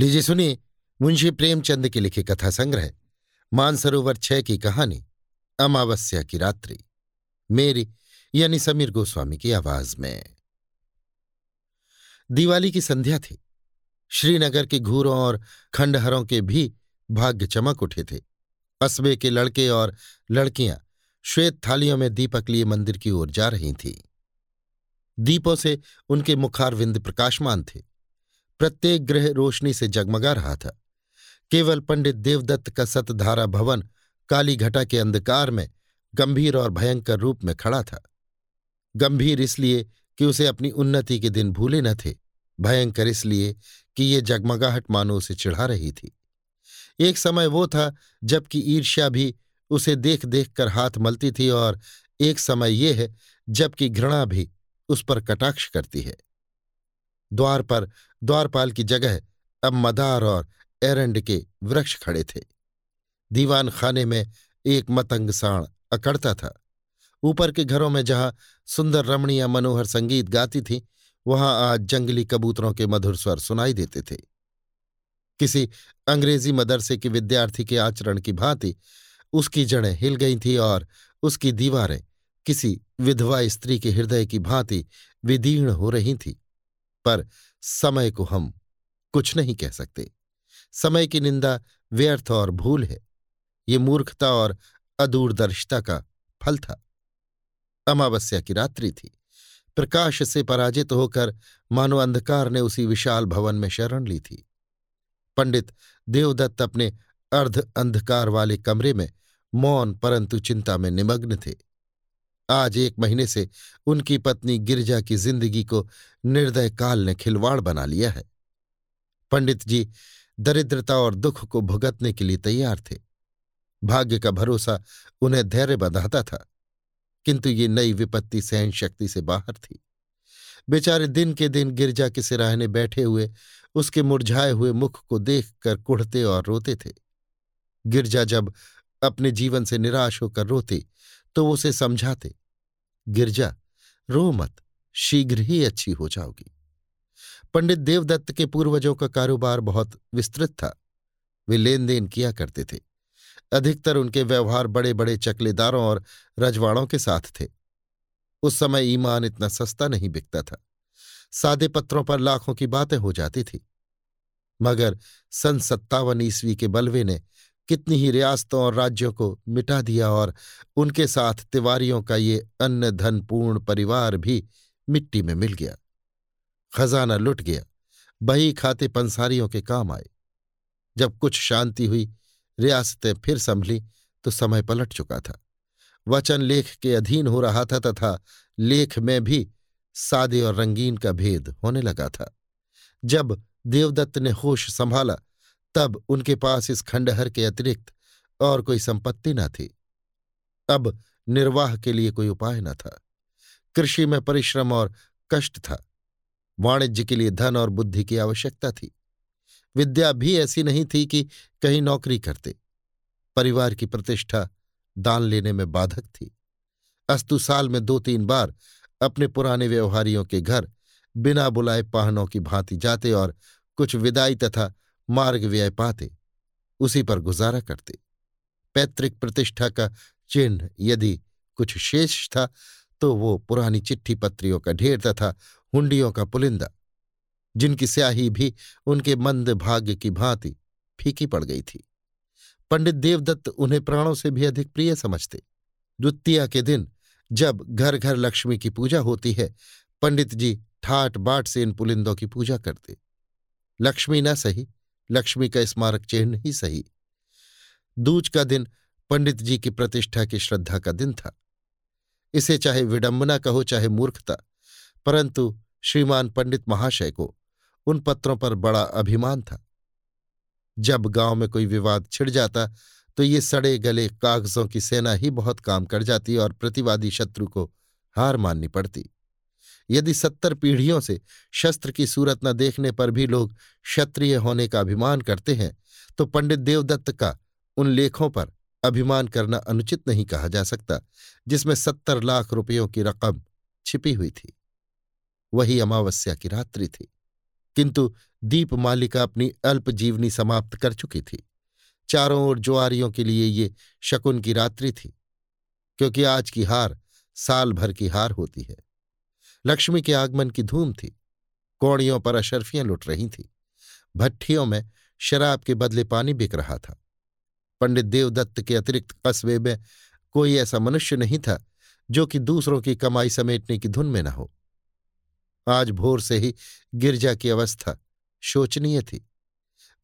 लीजिए सुनिए, मुंशी प्रेमचंद के लिखे कथा संग्रह, मानसरोवर छह की कहानी, अमावस्या की रात्रि, मेरी, यानी समीर गोस्वामी की आवाज़ में। दिवाली की संध्या थी। श्रीनगर के घूरों और खंडहरों के भी भाग्य चमक उठे थे। कस्बे के लड़के और लड़कियाँ श्वेत थालियों में दीपक लिए मंदिर की ओर जा रही थीं। दीपों से उनके मुखारविंद प्रकाशमान थे। प्रत्येक ग्रह रोशनी से जगमगा रहा था। केवल पंडित देवदत्त का सतधारा भवन काली घटा के अंधकार में गंभीर और भयंकर रूप में खड़ा था। गंभीर इसलिए कि उसे अपनी उन्नति के दिन भूले न थे, भयंकर इसलिए कि ये जगमगाहट मानो उसे चिढ़ा रही थी। एक समय वो था जबकि ईर्ष्या भी उसे देख देख कर हाथ मलती थी और एक समय ये है जबकि घृणा भी उस पर कटाक्ष करती है। द्वार पर, द्वारपाल की जगह अब मदार और एरंड के वृक्ष खड़े थे। दीवान खाने में एक मतंग साण अकड़ता था। ऊपर के घरों में जहाँ सुंदर रमणीय मनोहर संगीत गाती थी, वहाँ आज जंगली कबूतरों के मधुर स्वर सुनाई देते थे। किसी अंग्रेज़ी मदरसे के विद्यार्थी के आचरण की भांति उसकी जड़ें हिल गई थी और उसकी दीवारें किसी विधवा स्त्री के हृदय की भांति विदीर्ण हो रही थी। पर समय को हम कुछ नहीं कह सकते। समय की निंदा व्यर्थ और भूल है। ये मूर्खता और अदूरदर्शिता का फल था। अमावस्या की रात्रि थी। प्रकाश से पराजित होकर मानो अंधकार ने उसी विशाल भवन में शरण ली थी। पंडित देवदत्त अपने अर्ध अंधकार वाले कमरे में मौन परंतु चिंता में निमग्न थे। आज एक महीने से उनकी पत्नी गिरजा की ज़िंदगी को निर्दय काल ने खिलवाड़ बना लिया है। पंडित जी दरिद्रता और दुख को भुगतने के लिए तैयार थे। भाग्य का भरोसा उन्हें धैर्य बंधाता था, किंतु ये नई विपत्ति सहन शक्ति से बाहर थी। बेचारे दिन के दिन गिरजा के सिराहने बैठे हुए, उसके मुरझाए हुए मुख को देखकर कुढ़ते और रोते थे। गिरजा जब अपने जीवन से निराश होकर रोती तो उसे समझाते, गिरजा, रो मत, शीघ्र ही अच्छी हो जाओगी। पंडित देवदत्त के पूर्वजों का कारोबार बहुत विस्तृत था। वे लेन देन किया करते थे। अधिकतर उनके व्यवहार बड़े बड़े चकलेदारों और रजवाड़ों के साथ थे। उस समय ईमान इतना सस्ता नहीं बिकता था। सादे पत्रों पर लाखों की बातें हो जाती थी। मगर सन सत्तावन ईस्वी के बलवे ने कितनी ही रियासतों और राज्यों को मिटा दिया और उनके साथ तिवारियों का ये अन्न धनपूर्ण परिवार भी मिट्टी में मिल गया। खजाना लुट गया, बही खाते पंसारियों के काम आए। जब कुछ शांति हुई, रियासतें फिर संभली तो समय पलट चुका था। वचन लेख के अधीन हो रहा था तथा लेख में भी सादे और रंगीन का भेद होने लगा था। जब देवदत्त ने होश संभाला तब उनके पास इस खंडहर के अतिरिक्त और कोई संपत्ति न थी। अब निर्वाह के लिए कोई उपाय न था। कृषि में परिश्रम और कष्ट था। वाणिज्य के लिए धन और बुद्धि की आवश्यकता थी। विद्या भी ऐसी नहीं थी कि कहीं नौकरी करते। परिवार की प्रतिष्ठा दान लेने में बाधक थी। अस्तु साल में दो तीन बार अपने पुराने व्यवहारियों के घर बिना बुलाए पाहनों की भांति जाते और कुछ विदाई तथा मार्ग व्यय पाते उसी पर गुजारा करते। पैतृक प्रतिष्ठा का चिन्ह यदि कुछ शेष था तो वो पुरानी चिट्ठी पत्रियों का ढेर तथा हुंडियों का पुलिंदा, जिनकी स्याही भी उनके मंद भाग्य की भांति फीकी पड़ गई थी। पंडित देवदत्त उन्हें प्राणों से भी अधिक प्रिय समझते। द्वितीया के दिन, जब घर घर लक्ष्मी की पूजा होती है, पंडित जी ठाट बाट से इन पुलिंदों की पूजा करते। लक्ष्मी न सही लक्ष्मी का स्मारक चिन्ह ही सही। दूज का दिन पंडित जी की प्रतिष्ठा की श्रद्धा का दिन था। इसे चाहे विडंबना कहो, चाहे मूर्खता, परंतु श्रीमान पंडित महाशय को उन पत्रों पर बड़ा अभिमान था। जब गाँव में कोई विवाद छिड़ जाता तो ये सड़े गले कागजों की सेना ही बहुत काम कर जाती और प्रतिवादी शत्रु को हार माननी पड़ती। यदि सत्तर पीढ़ियों से शस्त्र की सूरत न देखने पर भी लोग क्षत्रिय होने का अभिमान करते हैं तो पंडित देवदत्त का उन लेखों पर अभिमान करना अनुचित नहीं कहा जा सकता, जिसमें सत्तर लाख रुपयों की रकम छिपी हुई थी। वही अमावस्या की रात्रि थी, किंतु दीप मालिका अपनी अल्प जीवनी समाप्त कर चुकी थी। चारों ओर जुआरियों के लिए ये शकुन की रात्रि थी, क्योंकि आज की हार साल भर की हार होती है। लक्ष्मी के आगमन की धूम थी। कौड़ियों पर अशर्फियाँ लुट रही थीं। भट्ठियों में शराब के बदले पानी बिक रहा था। पंडित देवदत्त के अतिरिक्त कस्बे में कोई ऐसा मनुष्य नहीं था, जो कि दूसरों की कमाई समेटने की धुन में न हो। आज भोर से ही गिरजा की अवस्था शोचनीय थी।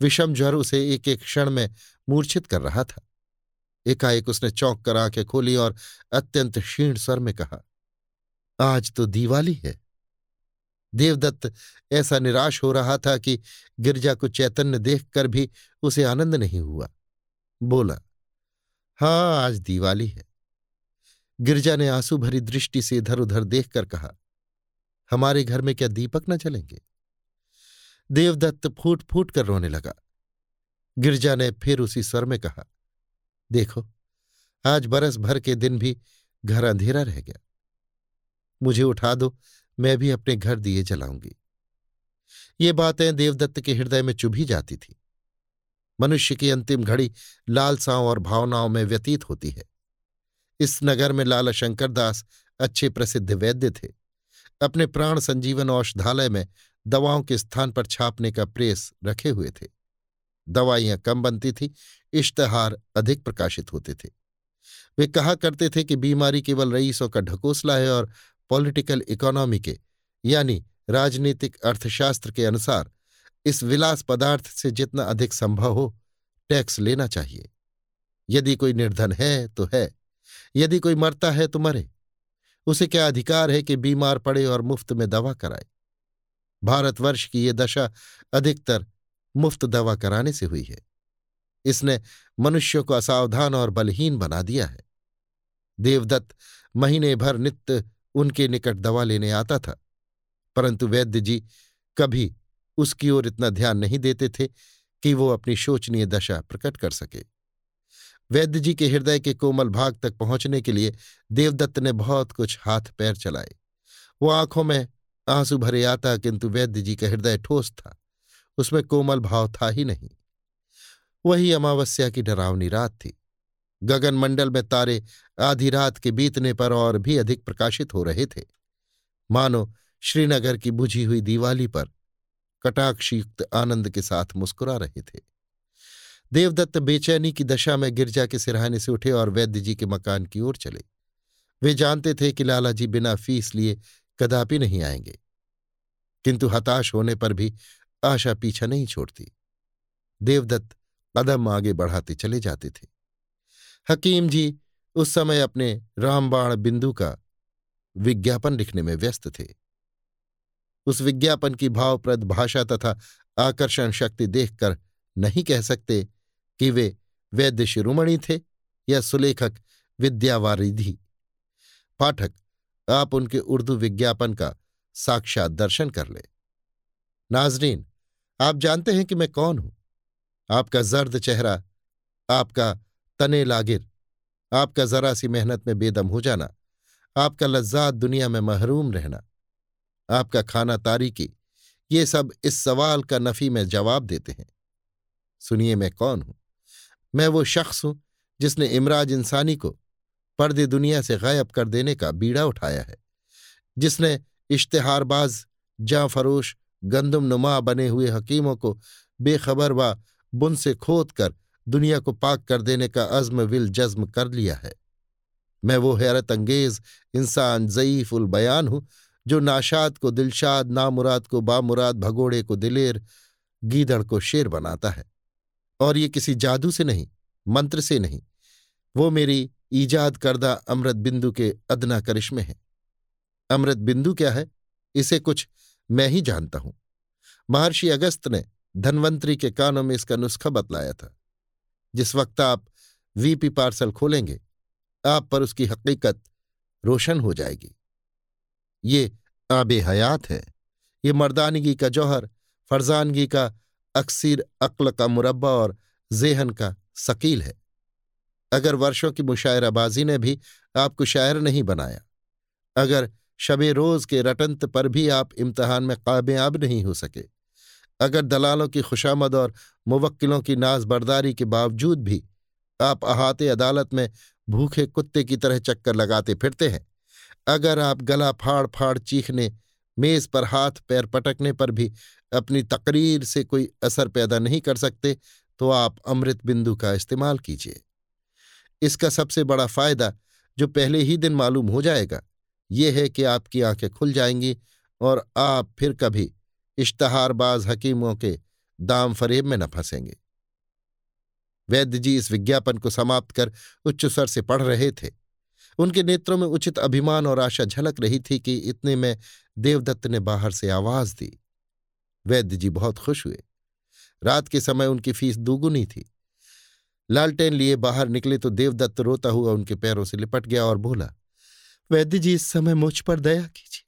विषम ज्वर उसे एक एक क्षण में मूर्छित कर रहा था। एकाएक उसने चौंक कर आँखें खोली और अत्यंत क्षीण स्वर में कहा आज तो दिवाली है। देवदत्त ऐसा निराश हो रहा था कि गिरजा को चैतन्य देखकर भी उसे आनंद नहीं हुआ। बोला हाँ आज दिवाली है। गिरजा ने आँसू भरी दृष्टि से इधर उधर देखकर कहा, हमारे घर में क्या दीपक न चलेंगे देवदत्त फूट फूट कर रोने लगा। गिरजा ने फिर उसी स्वर में कहा, देखो, आज बरस भर के दिन भी घर अंधेरा रह गया। मुझे उठा दो, मैं भी अपने घर दिए जलाऊँगी। ये बातें देवदत्त के हृदय में चुभी जाती थी। मनुष्य की अंतिम घड़ी लालसाओं और भावनाओं में व्यतीत होती है। इस नगर में लाला शंकर दास अच्छे प्रसिद्ध वैद्य थे। अपने प्राण संजीवन औषधालय में दवाओं के स्थान पर छापने का प्रेस रखे हुए थे। दवाइयाँ कम बनती थी, इश्तहार अधिक प्रकाशित होते थे। वे कहा करते थे कि बीमारी केवल रईसों का ढकोसला है और पॉलिटिकल इकोनॉमी के, यानी राजनीतिक अर्थशास्त्र के अनुसार, इस विलास पदार्थ से जितना अधिक संभव हो, टैक्स लेना चाहिए। यदि कोई निर्धन है तो है। यदि कोई मरता है तो मरे। उसे क्या अधिकार है कि बीमार पड़े और मुफ़्त में दवा कराए? भारतवर्ष की ये दशा अधिकतर मुफ़्त दवा कराने से हुई है। इसने मनुष्यों को असावधान और बलहीन बना दिया है। देवदत्त महीने भर नित्य उनके निकट दवा लेने आता था। परंतु वैद्य जी कभी उसकी ओर इतना ध्यान नहीं देते थे कि वो अपनी शोचनीय दशा प्रकट कर सके। वैद्य जी के हृदय के कोमल भाग तक पहुँचने के लिए देवदत्त ने बहुत कुछ हाथ पैर चलाए। वो आँखों में आँसू भरे आता, किंतु वैद्य जी का हृदय ठोस था। उसमें कोमल भाव था ही नहीं। वही अमावस्या की डरावनी रात थी। गगन मंडल में तारे आधी रात के बीतने पर और भी अधिक प्रकाशित हो रहे थे। मानो श्रीनगर की बुझी हुई दीवाली पर कटाक्षयुक्त आनंद के साथ मुस्कुरा रहे थे। देवदत्त बेचैनी की दशा में गिरजा के सिरहाने से उठे और वैद्य जी के मकान की ओर चले। वे जानते थे कि लाला जी बिना फ़ीस लिए कदापि नहीं आएँगे। किंतु हताश होने पर भी आशा पीछा नहीं छोड़ती। देवदत्त कदम आगे बढ़ाते चले जाते थे। हकीम जी उस समय अपने रामबाण बिंदु का विज्ञापन लिखने में व्यस्त थे। उस विज्ञापन की भावप्रद भाषा तथा आकर्षण शक्ति देखकर नहीं कह सकते कि वे वैद्य शिरोमणि थे या सुलेखक विद्यावारिधि। पाठक, आप उनके उर्दू विज्ञापन का साक्षात दर्शन कर ले। नाजरीन, आप जानते हैं कि मैं कौन हूँ? आपका जर्द चेहरा, आपका तने लागिर। आपका जरा सी मेहनत में बेदम हो जाना। आपका लज्जात दुनिया में महरूम रहना। आपका खाना तारीकी, ये सब इस सवाल का नफी में जवाब देते हैं। सुनिए मैं कौन हूँ? मैं वो शख्स हूँ जिसने इमराज इंसानी को पर्दे दुनिया से गायब कर देने का बीड़ा उठाया है। जिसने इश्तेहारबाज जाँ फरोश गंदुम नुमा बने हुए हकीमों को बेखबर व बुन से खोद कर दुनिया को पाक कर देने का अज़्म विल जज्म कर लिया है। मैं वो हैरत अंगेज, इंसान ज़यीफ उल बयान हूँ, जो नाशाद को दिलशाद, नामुराद को बामुराद, भगोड़े को दिलेर, गीदड़ को शेर बनाता है। और ये किसी जादू से नहीं, मंत्र से नहीं, वो मेरी ईजाद करदा अमृत बिंदु के अदना करिश्मे हैं। अमृत बिंदु क्या है? इसे कुछ मैं ही जानता हूँ। महर्षि अगस्त ने धनवंतरी के कानों में इसका नुस्खा बतलाया था। जिस वक्त आप वीपी पार्सल खोलेंगे, आप पर उसकी हकीकत रोशन हो जाएगी। ये आबे हयात है। ये मर्दानगी का जौहर, फरजानगी का अक्सर अक्ल का मुरबा और जेहन का शकील है। अगर वर्षों की मुशायराबाजी ने भी आपको शायर नहीं बनाया, अगर शबे रोज के रटंत पर भी आप इम्तहान में कामयाब नहीं हो सके अगर दलालों की खुशामद और मुवक्किलों की नाजबरदारी के बावजूद भी आप अहाते अदालत में भूखे कुत्ते की तरह चक्कर लगाते फिरते हैं, अगर आप गला फाड़ फाड़ चीखने, मेज पर हाथ पैर पटकने पर भी अपनी तकरीर से कोई असर पैदा नहीं कर सकते तो आप अमृत बिंदु का इस्तेमाल कीजिए। इसका सबसे बड़ा फ़ायदा जो पहले ही दिन मालूम हो जाएगा, ये है कि आपकी आँखें खुल जाएँगी और आप फिर कभी इश्तहारबाज हकीमों के दाम फरेब में न फंसेंगे। वैद्य जी इस विज्ञापन को समाप्त कर उच्च स्वर से पढ़ रहे थे। उनके नेत्रों में उचित अभिमान और आशा झलक रही थी कि इतने में देवदत्त ने बाहर से आवाज़ दी। वैद्य जी बहुत खुश हुए। रात के समय उनकी फ़ीस दुगुनी थी। लालटेन लिए बाहर निकले तो देवदत्त रोता हुआ उनके पैरों से लिपट गया और बोला, वैद्य जी, इस समय मुझ पर दया कीजिए।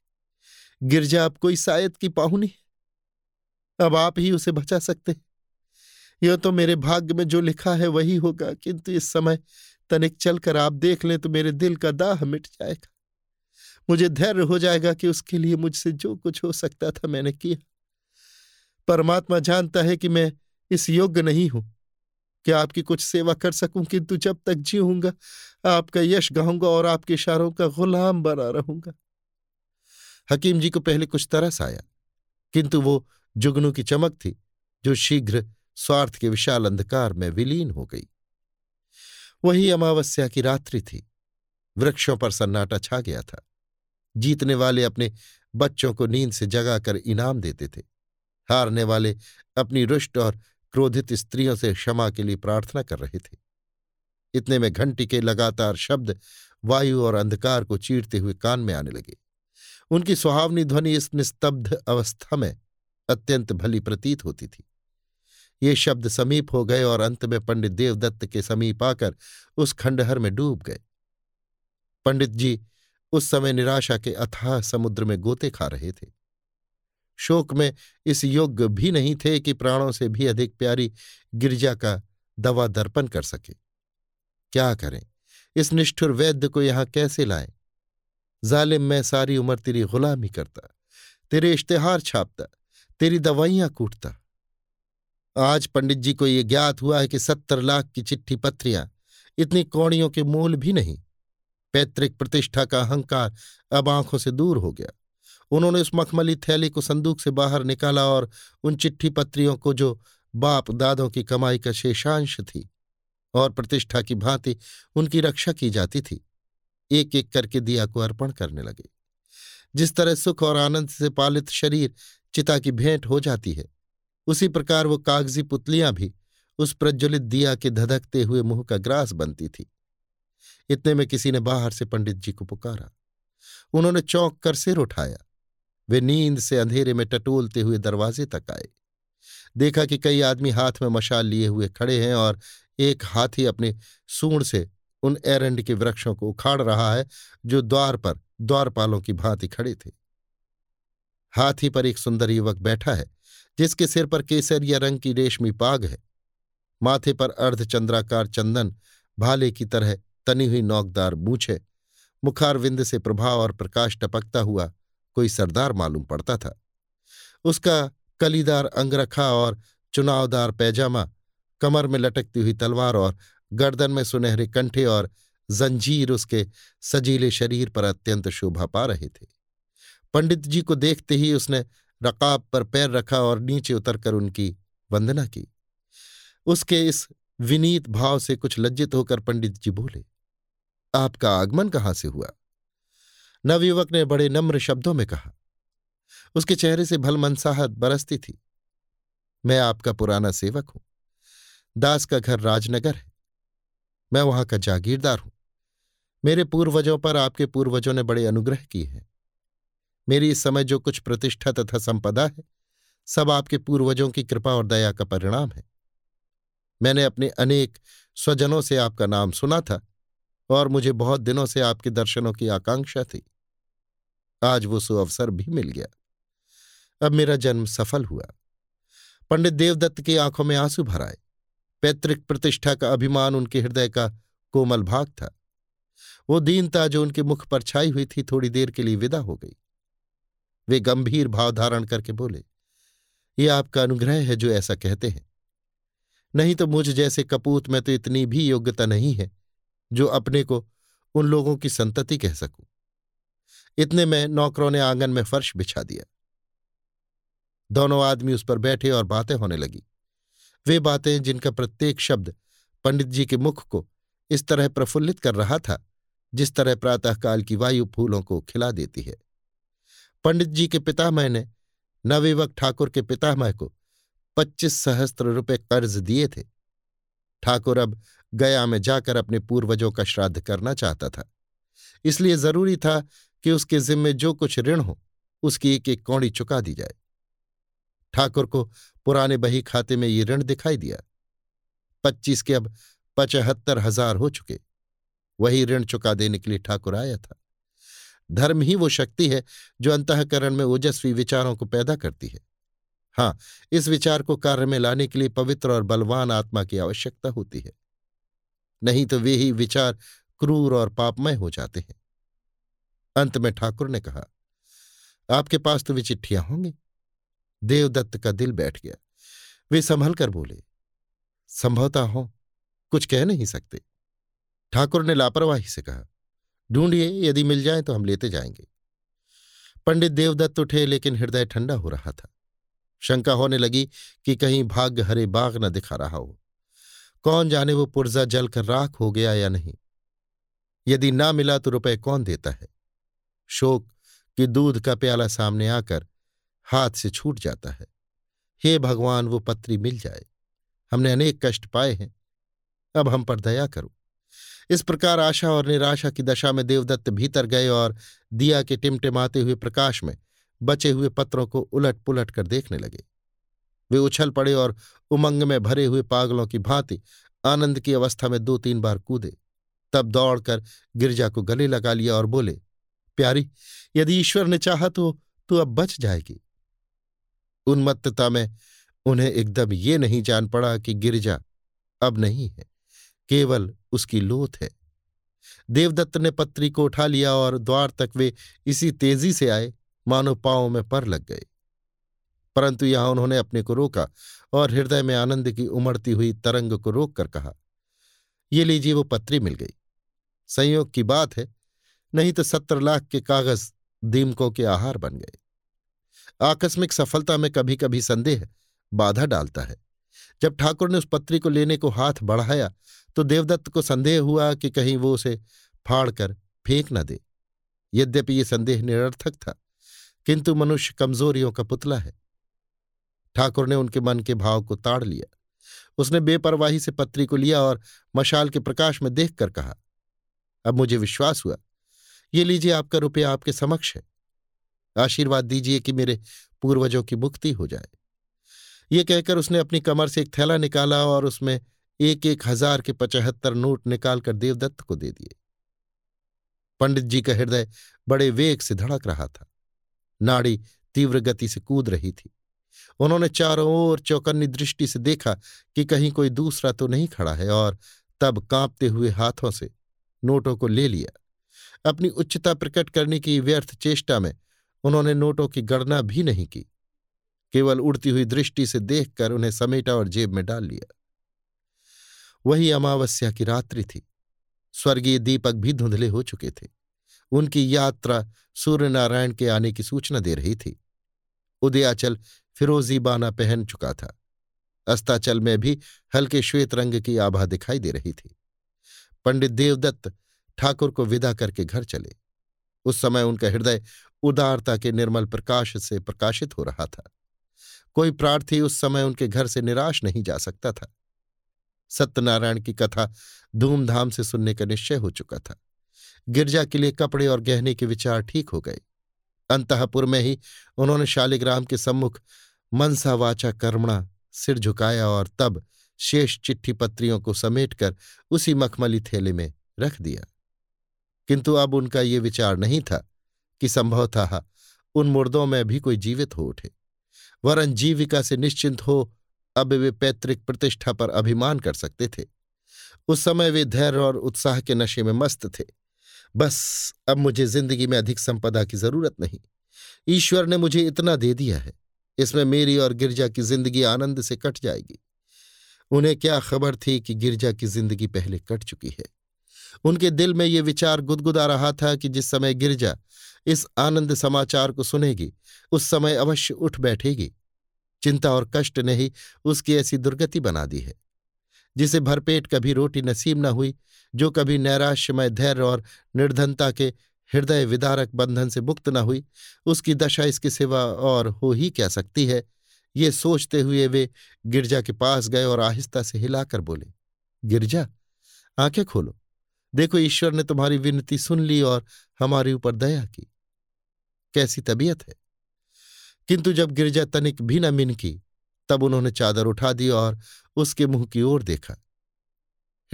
गिरजा अब कोई शायद की पाहुनी अब आप ही उसे बचा सकते हैं। यह तो मेरे भाग्य में जो लिखा है वही होगा, किंतु इस समय तनिक चलकर आप देख लें तो मेरे दिल का दाह मिट जाएगा। मुझे धैर्य हो जाएगा कि उसके लिए मुझसे जो कुछ हो सकता था मैंने किया। परमात्मा जानता है कि मैं इस योग्य नहीं हूँ। कि आपकी कुछ सेवा कर सकूँ, किंतु जब तक जीऊँगा, आपका यश गाऊँगा और आपके इशारों का गुलाम बना रहूँगा। हकीम जी को पहले कुछ तरस आया, किंतु वो जुगनू की चमक थी, जो शीघ्र स्वार्थ के विशाल अंधकार में विलीन हो गई। वही अमावस्या की रात्रि थी। वृक्षों पर सन्नाटा छा गया था। जीतने वाले अपने बच्चों को नींद से जगाकर इनाम देते थे। हारने वाले अपनी रुष्ट और क्रोधित स्त्रियों से क्षमा के लिए प्रार्थना कर रहे थे। इतने में घंटी के लगातार शब्द वायु और अंधकार को चीरते हुए कान में आने लगे। उनकी सुहावनी ध्वनि इस निस्तब्ध अवस्था में अत्यंत भली प्रतीत होती थी। ये शब्द समीप हो गए और अंत में पंडित देवदत्त के समीप आकर उस खंडहर में डूब गए। पंडित जी उस समय निराशा के अथाह समुद्र में गोते खा रहे थे। शोक में इस योग्य भी नहीं थे कि प्राणों से भी अधिक प्यारी गिरजा का दवा दर्पण कर सके। क्या करें? इस निष्ठुर वैद्य को यहाँ कैसे लाएँ? जालिम मैं सारी उम्र तेरी गुलामी करता, तेरे इश्तेहार छापता तेरी दवाइयाँ कूटता। आज पंडित जी को यह ज्ञात हुआ है कि सत्तर लाख की चिट्ठी पत्रियाँ इतनी कौड़ियों के मूल भी नहीं। पैतृक प्रतिष्ठा का अहंकार अब आँखों से दूर हो गया। उन्होंने उस मखमली थैली को संदूक से बाहर निकाला और उन चिट्ठी पत्रियों को जो बाप दादों की कमाई का शेषांश थी और प्रतिष्ठा की भांति उनकी रक्षा की जाती थी एक एक करके दिया को अर्पण करने लगे। जिस तरह सुख और आनंद से पालित शरीर चिता की भेंट हो जाती है। उसी प्रकार वो कागज़ी पुतलियाँ भी उस प्रज्वलित दिया के धधकते हुए मुँह का ग्रास बनती थी। इतने में किसी ने बाहर से पंडित जी को पुकारा। उन्होंने चौंक कर सिर उठाया। वे नींद से अंधेरे में टटोलते हुए दरवाजे तक आए। देखा कि कई आदमी हाथ में मशाल लिए हुए खड़े हैं और एक हाथी अपने सूंड से उन एरंड के वृक्षों को उखाड़ रहा है, जो द्वार पर, द्वारपालों की भांति खड़े थे। हाथी पर एक सुंदर युवक बैठा है, जिसके सिर पर केसरिया रंग की रेशमी पाग है। माथे पर अर्धचंद्राकार चंदन भाले की तरह तनी हुई नौकदार मूछे मुखारविंद से प्रभाव और प्रकाश टपकता हुआ कोई सरदार मालूम पड़ता था। उसका कलीदार अंगरखा और चुनावदार पैजामा कमर में लटकती हुई तलवार और गर्दन में सुनहरे कंठे और जंजीर उसके सजीले शरीर पर अत्यंत शोभा पा रहे थे। पंडित जी को देखते ही उसने रकाब पर पैर रखा और नीचे उतरकर उनकी वंदना की। उसके इस विनीत भाव से कुछ लज्जित होकर पंडित जी बोले, आपका आगमन कहाँ से हुआ? नवयुवक ने बड़े नम्र शब्दों में कहा, उसके चेहरे से भलमनसाहत बरसती थी। मैं आपका पुराना सेवक हूँ। दास का घर राजनगर है। मैं वहाँ का जागीरदार हूँ। मेरे पूर्वजों पर आपके पूर्वजों ने बड़े अनुग्रह किए हैं। मेरी इस समय जो कुछ प्रतिष्ठा तथा संपदा है, सब आपके पूर्वजों की कृपा और दया का परिणाम है। मैंने अपने अनेक स्वजनों से आपका नाम सुना था और मुझे बहुत दिनों से आपके दर्शनों की आकांक्षा थी। आज वो सुअवसर भी मिल गया। अब मेरा जन्म सफल हुआ। पंडित देवदत्त की आँखों में आँसू भराए पैतृक प्रतिष्ठा का अभिमान उनके हृदय का कोमल भाग था। वो दीनता जो उनके मुख पर छाई हुई थी, थोड़ी देर के लिए विदा हो गई। वे गंभीर भाव धारण करके बोले, ये आपका अनुग्रह है जो ऐसा कहते हैं। नहीं तो मुझ जैसे कपूत में तो इतनी भी योग्यता नहीं है, जो अपने को उन लोगों की संतति कह सकूँ। इतने में नौकरों ने आँगन में फर्श बिछा दिया। दोनों आदमी उस पर बैठे और बातें होने लगी। वे बातें जिनका प्रत्येक शब्द पंडित जी के मुख को इस तरह प्रफुल्लित कर रहा था, जिस तरह प्रातःकाल की वायु फूलों को खिला देती है। पंडित जी के पितामह ने नवयुवक ठाकुर के पितामह को पच्चीस सहस्त्र रुपये कर्ज दिए थे। ठाकुर अब गया में जाकर अपने पूर्वजों का श्राद्ध करना चाहता था। इसलिए ज़रूरी था कि उसके जिम्मे जो कुछ ऋण हो, उसकी एक एक कौड़ी चुका दी जाए। ठाकुर को पुराने बही खाते में ये ऋण दिखाई दिया। पच्चीस के अब पचहत्तर हज़ार हो चुके। वही ऋण चुका देने के लिए ठाकुर आया था। धर्म ही वो शक्ति है जो अंतकरण में ओजस्वी विचारों को पैदा करती है। हाँ इस विचार को कार्य में लाने के लिए पवित्र और बलवान आत्मा की आवश्यकता होती है। नहीं तो वे ही विचार क्रूर और पापमय हो जाते हैं। अंत में ठाकुर ने कहा, आपके पास तो वे चिट्ठियाँ होंगी। देवदत्त का दिल बैठ गया। वे संभल कर बोले, संभवता हो, कुछ कह नहीं सकते। ठाकुर ने लापरवाही से कहा ढूंढिए, यदि मिल जाए तो हम लेते जाएँगे। पंडित देवदत्त उठे लेकिन हृदय ठंडा हो रहा था। शंका होने लगी कि कहीं भाग्य हरे बाग न दिखा रहा हो। कौन जाने वो पुर्जा जलकर राख हो गया या नहीं? यदि ना मिला तो रुपए कौन देता है? शोक कि दूध का प्याला सामने आकर हाथ से छूट जाता है। हे भगवान, वो पत्री मिल जाए। हमने अनेक कष्ट पाए हैं। अब हम पर दया करो। इस प्रकार आशा और निराशा की दशा में देवदत्त भीतर गए और दिया के टिमटिमाते हुए प्रकाश में बचे हुए पत्रों को उलट पुलट कर देखने लगे। वे उछल पड़े और उमंग में भरे हुए पागलों की भांति आनंद की अवस्था में दो तीन बार कूदे। तब दौड़कर गिरजा को गले लगा लिया और बोले, प्यारी, यदि ईश्वर ने चाहा तो तू अब बच जाएगी। उन्मत्तता में उन्हें एकदम ये नहीं जान पड़ा कि गिरजा अब नहीं है। केवल उसकी लोथ है। देवदत्त ने पत्री को उठा लिया और द्वार तक वे इसी तेज़ी से आए, मानो पाँव में पर लग गए। परंतु यहाँ उन्होंने अपने को रोका और हृदय में आनंद की उमड़ती हुई तरंग को रोक कर कहा, ये लीजिए, वो पत्री मिल गई। संयोग की बात है, नहीं तो सत्तर लाख के कागज़ दीमकों के आहार बन गए। आकस्मिक सफलता में कभी कभी संदेह, बाधा डालता है। जब ठाकुर ने उस पत्री को लेने को हाथ बढ़ाया तो देवदत्त को संदेह हुआ कि कहीं वो उसे फाड़ कर फेंक न दे। यद्यपि ये संदेह निरर्थक था, किंतु मनुष्य कमजोरियों का पुतला है। ठाकुर ने उनके मन के भाव को ताड़ लिया। उसने बेपरवाही से पत्री को लिया और मशाल के प्रकाश में देखकर कहा, अब मुझे विश्वास हुआ। ये लीजिए आपका रुपया आपके समक्ष है। आशीर्वाद दीजिए कि मेरे पूर्वजों की मुक्ति हो जाए। ये कहकर उसने अपनी कमर से एक थैला निकाला और उसमें एक एक हज़ार के पचहत्तर नोट निकालकर देवदत्त को दे दिए। पंडित जी का हृदय बड़े वेग से धड़क रहा था। नाड़ी तीव्र गति से कूद रही थी। उन्होंने चारों ओर चौकन्नी दृष्टि से देखा कि कहीं कोई दूसरा तो नहीं खड़ा है और तब कांपते हुए हाथों से नोटों को ले लिया। अपनी उच्चता प्रकट करने की व्यर्थ चेष्टा में उन्होंने नोटों की गणना भी नहीं की। केवल उड़ती हुई दृष्टि से देखकर उन्हें समेटा और जेब में डाल लिया। वही अमावस्या की रात्रि थी। स्वर्गीय दीपक भी धुंधले हो चुके थे। उनकी यात्रा सूर्यनारायण के आने की सूचना दे रही थी। उदयाचल फिरोजी बाना पहन चुका था। अस्ताचल में भी हल्के श्वेत रंग की आभा दिखाई दे रही थी। पंडित देवदत्त ठाकुर को विदा करके घर चले। उस समय उनका हृदय उदारता के निर्मल प्रकाश से प्रकाशित हो रहा था। कोई प्रार्थी उस समय उनके घर से निराश नहीं जा सकता था। सत्यनारायण की कथा धूमधाम से सुनने का निश्चय हो चुका था। गिरजा के लिए कपड़े और गहने के विचार ठीक हो गए। अंतपुर में ही उन्होंने शालिग्राम के सम्मुख मनसा वाचा कर्मणा सिर झुकाया और तब शेष चिट्ठी पत्रियों को समेटकर उसी मखमली थैले में रख दिया। किंतु अब उनका ये विचार नहीं था कि संभव था उन मुर्दों में भी कोई जीवित हो उठे। वरन जीविका से निश्चिंत हो, अब वे पैतृक प्रतिष्ठा पर अभिमान कर सकते थे। उस समय वे धैर्य और उत्साह के नशे में मस्त थे। बस, अब मुझे ज़िंदगी में अधिक संपदा की ज़रूरत नहीं। ईश्वर ने मुझे इतना दे दिया है। इसमें मेरी और गिरजा की ज़िंदगी आनंद से कट जाएगी। उन्हें क्या खबर थी कि गिरजा की ज़िंदगी पहले कट चुकी है? उनके दिल में ये विचार गुदगुदा रहा था कि जिस समय गिरजा इस आनंद समाचार को सुनेगी, उस समय अवश्य उठ बैठेगी। चिंता और कष्ट ने ही उसकी ऐसी दुर्गति बना दी है। जिसे भरपेट कभी रोटी नसीब न हुई, जो कभी नैराश्यमय धैर्य और निर्धनता के हृदय विदारक बंधन से मुक्त न हुई, उसकी दशा इसके सिवा और हो ही क्या सकती है, ये सोचते हुए वे गिरजा के पास गए और आहिस्ता से हिलाकर बोले, गिरजा, आँखें खोलो। देखो, ईश्वर ने तुम्हारी विनती सुन ली और हमारे ऊपर दया की। कैसी तबीयत है? किंतु जब गिरजा तनिक भी न मिनकी, तब उन्होंने चादर उठा दी और उसके मुँह की ओर देखा।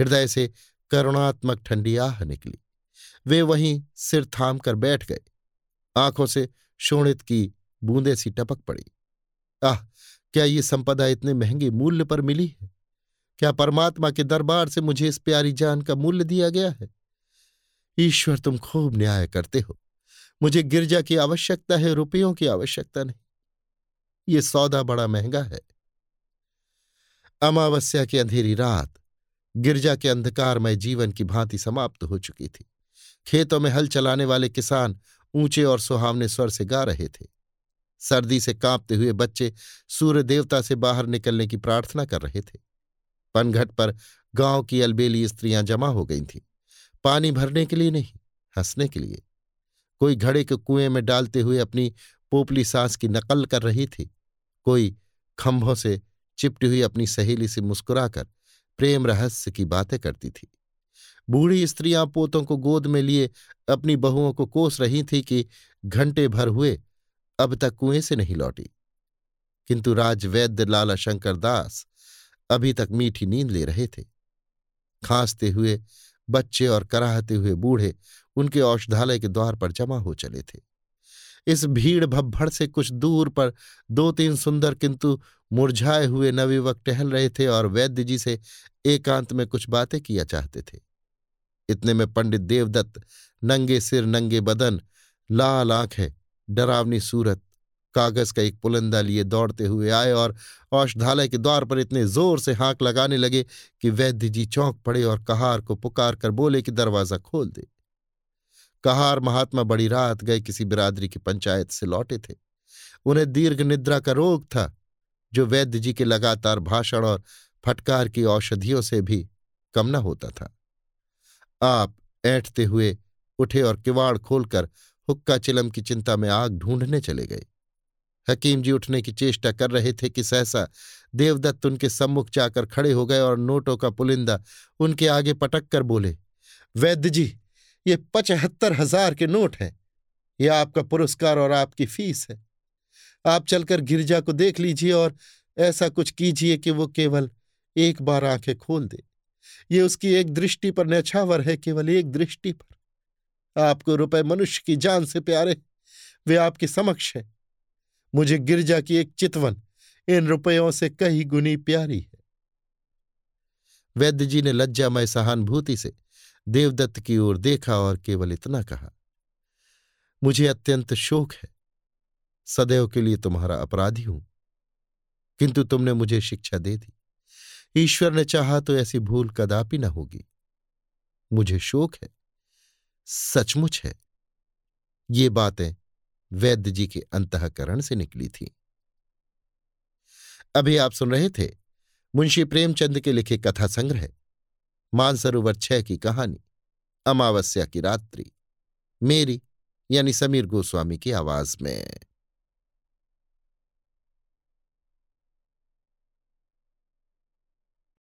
हृदय से करुणात्मक ठंडी आह निकली। वे वहीं सिर थाम कर बैठ गए। आँखों से शोणित की बूंदे सी टपक पड़ी। आह, क्या ये संपदा इतने महँगे मूल्य पर मिली है? क्या परमात्मा के दरबार से मुझे इस प्यारी जान का मूल्य दिया गया है? ईश्वर, तुम खूब न्याय करते हो। मुझे गिरजा की आवश्यकता है, रुपयों की आवश्यकता नहीं। ये सौदा बड़ा महँगा है। अमावस्या की अंधेरी रात, गिरजा के अंधकारमय जीवन की भांति समाप्त हो चुकी थी। खेतों में हल चलाने वाले किसान ऊँचे और सुहावने स्वर से गा रहे थे। सर्दी से कांपते हुए बच्चे सूर्य देवता से बाहर निकलने की प्रार्थना कर रहे थे। पनघट पर गाँव की अलबेली स्त्रियाँ जमा हो गई थीं। पानी भरने के लिए नहीं, हंसने के लिए। कोई घड़े के कुएँ में डालते हुए अपनी पोपली सांस की नकल कर रही थी। कोई खंभों से चिपटी हुई अपनी सहेली से मुस्कुराकर प्रेम रहस्य की बातें करती थी। बूढ़ी स्त्रियाँ पोतों को गोद में लिए अपनी बहुओं को कोस रही थी कि घंटे भर हुए अब तक कुएँ से नहीं लौटी। किंतु राजवैद्य लाला शंकर दास अभी तक मीठी नींद ले रहे थे। खांसते हुए, बच्चे और कराहते हुए बूढ़े उनके औषधालय के द्वार पर जमा हो चले थे। इस भीड़ भब्भड़ से कुछ दूर पर दो तीन सुंदर किंतु मुरझाए हुए नवयुवक टहल रहे थे और वैद्य जी से एकांत में कुछ बातें किया चाहते थे। इतने में पंडित देवदत्त, नंगे सिर, नंगे बदन, लाल आँखें, डरावनी सूरत कागज़ का एक पुलंदा लिए दौड़ते हुए आए और औषधालय के द्वार पर इतने ज़ोर से हाँक लगाने लगे कि वैद्य जी चौंक पड़े और कहार को पुकार कर बोले कि दरवाज़ा खोल दे। कहार महात्मा बड़ी रात गए किसी बिरादरी की पंचायत से लौटे थे। उन्हें दीर्घ निद्रा का रोग था, जो वैद्य जी के लगातार भाषण और फटकार की औषधियों से भी कम न होता था। आप ऐठते हुए उठे और किवाड़ खोलकर हुक्का चिलम की चिंता में आग ढूँढने चले गए। हकीम जी उठने की चेष्टा कर रहे थे कि सहसा देवदत्त उनके सम्मुख जाकर खड़े हो गए और नोटों का पुलिंदा उनके आगे पटक कर बोले, वैद्य जी, ये पचहत्तर हज़ार के नोट हैं। यह आपका पुरस्कार और आपकी फ़ीस है। आप चलकर गिरजा को देख लीजिए और ऐसा कुछ कीजिए कि वो केवल एक बार आँखें खोल दे। ये उसकी एक दृष्टि पर नछावर है, केवल एक दृष्टि पर। आपको रुपए मनुष्य की जान से प्यारे, वे आपके समक्ष है। मुझे गिरजा की एक चितवन, इन रुपयों से कई गुनी प्यारी है। वैद्य जी ने लज्जामय सहानुभूति से देवदत्त की ओर देखा और केवल इतना कहा, मुझे अत्यंत शोक है। सदैव के लिए तुम्हारा अपराधी हूँ। किंतु तुमने मुझे शिक्षा दे दी। ईश्वर ने चाहा तो ऐसी भूल कदापि न होगी। मुझे शोक है। सचमुच है। ये बातें वैद्य जी के अंतकरण से निकली थी। अभी आप सुन रहे थे मुंशी प्रेमचंद के लिखे कथा संग्रह, मानसरोवर छह की कहानी, अमावस्या की रात्रि, मेरी यानी समीर गोस्वामी की आवाज़ में।